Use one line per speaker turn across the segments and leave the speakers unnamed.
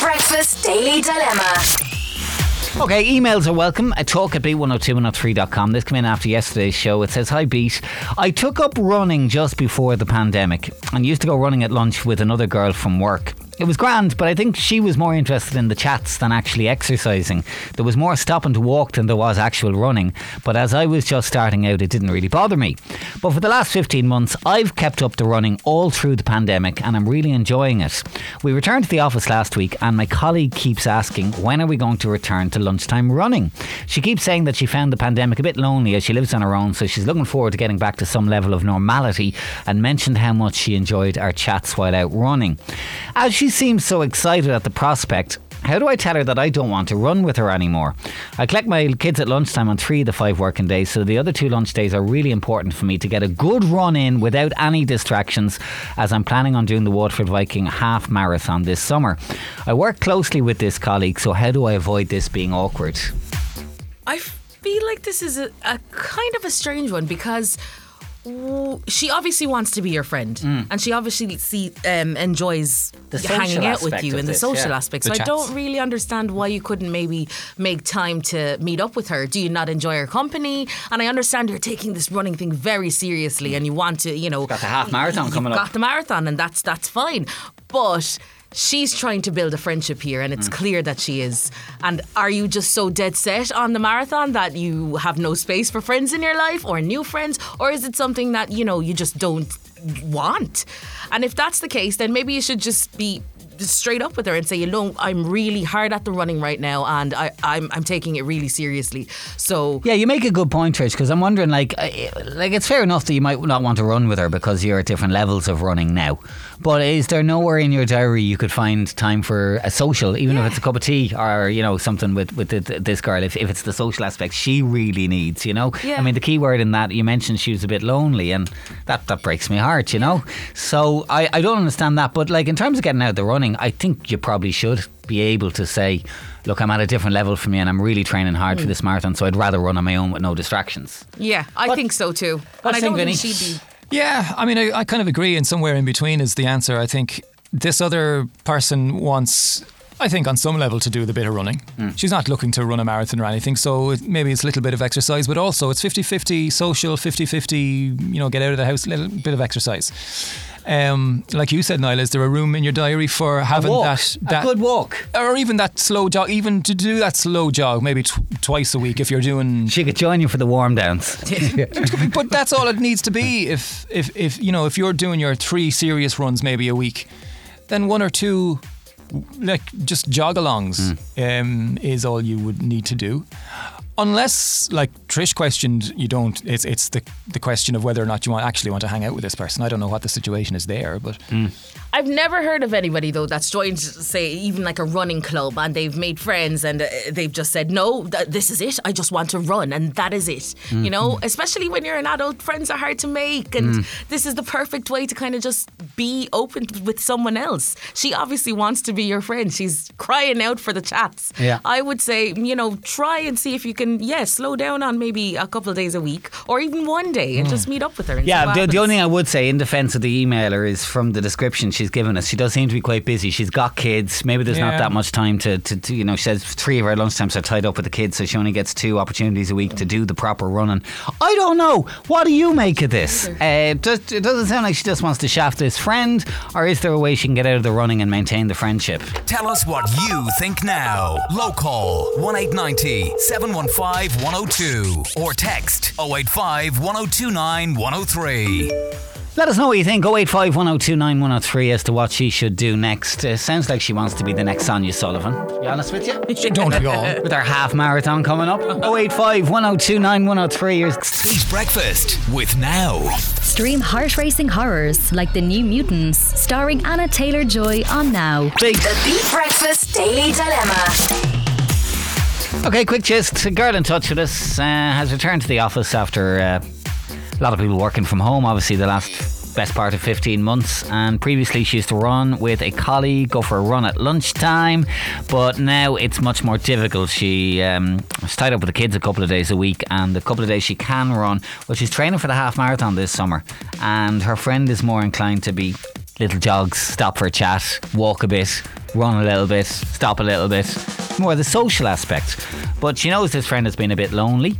Breakfast Daily Dilemma.
Okay, emails are welcome at talk at b102103.com. This came in after yesterday's show. It says, Hi, Beat. I took up running just before the pandemic and used to go running at lunch with another girl from work. It was grand, but I think she was more interested in the chats than actually exercising. There was more stopping to walk than there was actual running, but as I was just starting out, it didn't really bother me. But for the last 15 months, I've kept up the running all through the pandemic and I'm really enjoying it. We returned to the office last week, and my colleague keeps asking, when are we going to return to lunchtime running? She keeps saying that she found the pandemic a bit lonely as she lives on her own, so she's looking forward to getting back to some level of normality and mentioned how much she enjoyed our chats while out running. As she seems so excited at the prospect, how do I tell her that I don't want to run with her anymore? I collect my kids at lunchtime on three of the five working days, so the other two lunch days are really important for me to get a good run in without any distractions, as I'm planning on doing the Waterford Viking half marathon this summer. I work closely with this colleague, so how do I avoid this being awkward?
I feel like this is a, a kind of a strange one because she obviously wants to be your friend, and she obviously see, um, enjoys
Mm. The
hanging out with you in the
this,
social
yeah.
aspect. So I don't really understand why you couldn't maybe make time to meet up with her. Do you not enjoy her company? And I understand you're taking this running thing very seriously, and you want to, you know,
Got the half marathon
you've
coming up.
Got the marathon, and that's that's fine, but. She's trying to build a friendship here, and
Mm.
it's clear that she is. And are you just so dead set on the marathon that you have no space for friends in your life or new friends? Or is it something that, you know, you just don't want? And if that's the case, then maybe you should just be straight up with her and say, you know, I'm really hard at the running right now and I, I'm, I'm taking it really seriously. So
Yeah, you make a good point, Trish, because I'm wondering, like, like it's fair enough that you might not want to run with her because you're at different levels of running now. But is there nowhere in your diary you could find time for a social, even if it's a cup of tea or you know something with with the, this girl? If, if it's the social aspect she really needs, you know.
Yeah.
I mean, the key word in that you mentioned she was a bit lonely, and that that breaks my heart, you know. So I I don't understand that, but like in terms of getting out the running, I think you probably should be able to say, look, I'm at a different level for me, and I'm really training hard for
Hmm.
this marathon, so I'd rather run on my own with no distractions.
yeah, I
What-
think so too.
what
And I
do you
don't
think,
think
Vinny?
she'd be.
Yeah, I mean, I, I kind of agree, and somewhere in between is the answer. I think this other person wants, I think, on some level, to do the bit of running. She's not looking to run a marathon or anything, so it, maybe it's a little bit of exercise, but also it's 50 50 social, 50 50, you know, get out of the house, a little bit of exercise. Um, like you said, Niall, is there a room in your diary for having
walk,
that,
a good walk.
or even that slow jog, even to do that slow jog, maybe tw- twice a week if you're doing
She could join you for the warm downs.
but that's all it needs to be. If if if you know if you're doing your three serious runs maybe a week, then one or two like just jog-alongs um, is all you would need to do. Unless, like Trish questioned, you don't. It's it's the the question of whether or not you want actually want to hang out with this person. I don't know what the situation is there, but mm.
I've never heard of anybody though that's joined, say, even like a running club, and they've made friends, and uh, they've just said, "No, th- this is it. I just want to run, and that is it." Mm. You know, mm. especially when you're an adult, friends are hard to make, and this is the perfect way to kind of just be open with someone else. She obviously wants to be your friend. She's crying out for the chats.
Yeah.
I would say, you know, try and see if you can, yeah, slow down on maybe a couple of days a week, or even one day, and just meet up with her. And
Yeah, the, the only thing I would say in defence of the emailer is from the description she's given us, she does seem to be quite busy. She's got kids. Maybe there's not that much time to, to, to, you know, she says three of her lunchtimes are tied up with the kids, so she only gets two opportunities a week to do the proper running. I don't know. What do you make of this? Uh, does, it doesn't sound like she just wants to shaft this friend, or is there a way she can get out of the running and maintain the friendship?
Tell us what you think now. Local 1890 715 102 or text 085 1029 103.
Let us know what you think. 085 1029 103 as to what she should do next. Uh, sounds like she wants to be the next Sonia Sullivan. To be honest with you.
don't we all?
With our half marathon coming up. 085 1029 103. Here's
Beat Breakfast with Now.
Stream heart racing horrors like The New Mutants, starring Anya Taylor-Joy on Now.
big.
The Beat Breakfast Daily Dilemma.
Okay, quick gist. A girl in touch with us uh, has returned to the office after uh, a lot of people working from home, obviously, the last best part of 15 months. And previously, she used to run with a colleague, go for a run at lunchtime. But now it's much more difficult. She um, tied up with the kids a couple of days a week, and the couple of days she can run, well, she's training for the half marathon this summer. And her friend is more inclined to be little jogs, stop for a chat, walk a bit, run a little bit, stop a little bit. More the social aspect. But she knows this friend has been a bit lonely.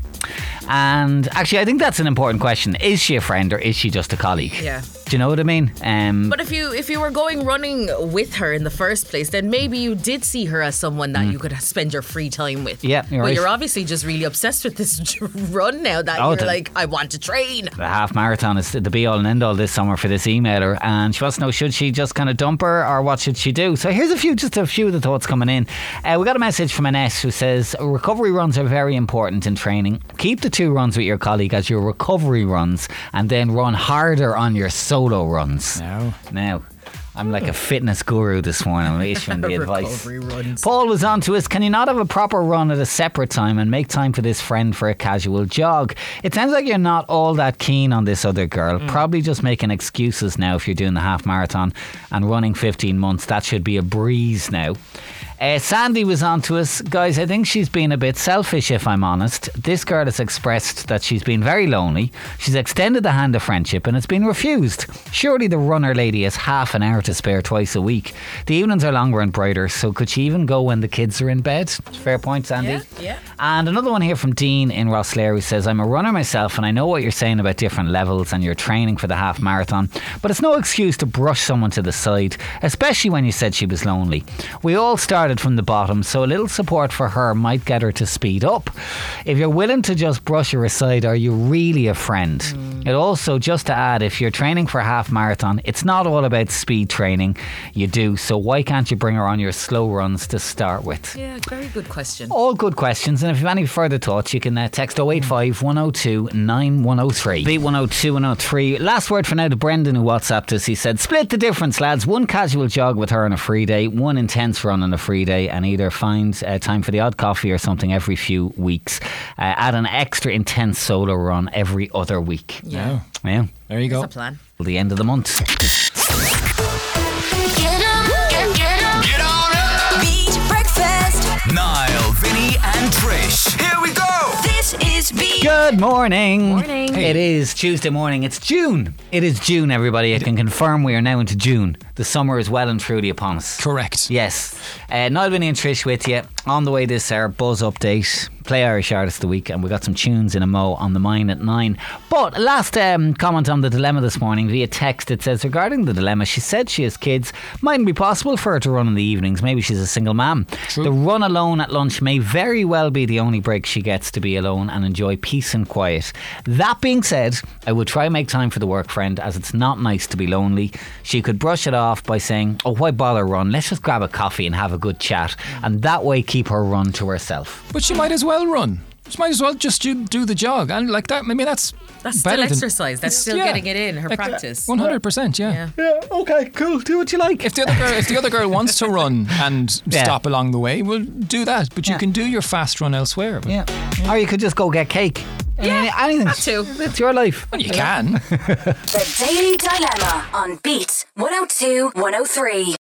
And actually, I think that's an important question. Is she a friend or is she just a colleague?
Yeah.
Do you know what I mean? Um,
But if you if you were going running with her in the first place, then maybe you did see her as someone that you could spend your free time with.
Mm. Yeah, you're
but
right.
you're obviously just really obsessed with this run now that
Oh,
you're
the-
like, I want to train.
the half marathon is the be all and end all this summer for this emailer, and she wants to know should she just kind of dump her or what should she do? So here's a few, just a few of the thoughts coming in. Uh, we got a message from Annette who says recovery runs are very important in training. Keep the two runs with your colleague as your recovery runs, and then run harder on your solo runs.
No.
Now. I'm like a fitness guru this morning. I'm issuing the advice.
Runs.
Paul was on to us. Can you not have a proper run at a separate time and make time for this friend for a casual jog? It sounds like you're not all that keen on this other girl. Mm. Probably just making excuses now if you're doing the half marathon and running 15 months. That should be a breeze now. Uh, Sandy was on to us. Guys, I think she's been a bit selfish, if I'm honest. This girl has expressed that she's been very lonely. She's extended the hand of friendship and it's been refused. Surely the runner lady has half an hour to spare twice a week. The evenings are longer and brighter, so could she even go when the kids are in bed? Fair point, Sandy.
Yeah, yeah.
And another one here from Dean in Rosslare who says, I'm a runner myself and I know what you're saying about different levels and your training for the half marathon, but it's no excuse to brush someone to the side, especially when you said she was lonely. We all started from the bottom, so a little support for her might get her to speed up. If you're willing to just brush her aside, are you really a friend? Mm. It also, just to add, if you're training for a half marathon, it's not all about speed training. You do, so why can't you bring her on your slow runs to start with?
Yeah, very good question.
All good questions, and if you have any further thoughts, you can uh, text 085 102 9103. Beat 102 103. Last word for now to Brendan, who WhatsApped us. He said, Split the difference, lads. One casual jog with her on a free day, one intense run on a free day, and either find uh, time for the odd coffee or something every few weeks. Uh, add an extra intense solo run every other week.
Yeah.
Yeah.
There you
There's
go.
a plan.
Till the end of the month.
Get up, get, get up.
Get on up!
Beat breakfast.
Niall, Vinny, and Trish. Here we go!
This is Beat.
Good morning.
Morning.
It is Tuesday morning. It's June. It is June, everybody. I can confirm we are now into June. The summer is well and truly upon us.
Correct.
Yes. Uh, Niall, Vinny and Trish with you. On the way this hour, Buzz Update. Play Irish Artist of the Week. And we got some tunes in a mo on the mine at nine. But last um, comment on the dilemma this morning via text. It says, regarding the dilemma, she said she has kids. Mightn't be possible for her to run in the evenings. Maybe she's a single mom. The run alone at lunch may very well be the only break she gets to be alone and enjoy peace and quiet. That being said, I would try and make time for the work friend as it's not nice to be lonely. She could brush it off by saying, Oh, why bother run? Let's just grab a coffee and have a good chat. And that way keep her run to herself.
But she might as well run. She might as well just do, do the jog. And like that, I mean, that's.
That's
better
still
than-
exercise. That's
it's-
still
yeah.
getting it in her
Like,
practice.
100%, yeah.
Yeah.
Yeah, okay, cool. Do what you like.
If the other girl, if the other girl wants to run and
Yeah.
stop along the way, well, do that. But you
Yeah.
can do your fast run elsewhere. But-
Yeah. Or you could just go get cake.
Yeah,
anything.
that too.
It's your life.
Well, you can.
The Daily Dilemma on Beat 102 103.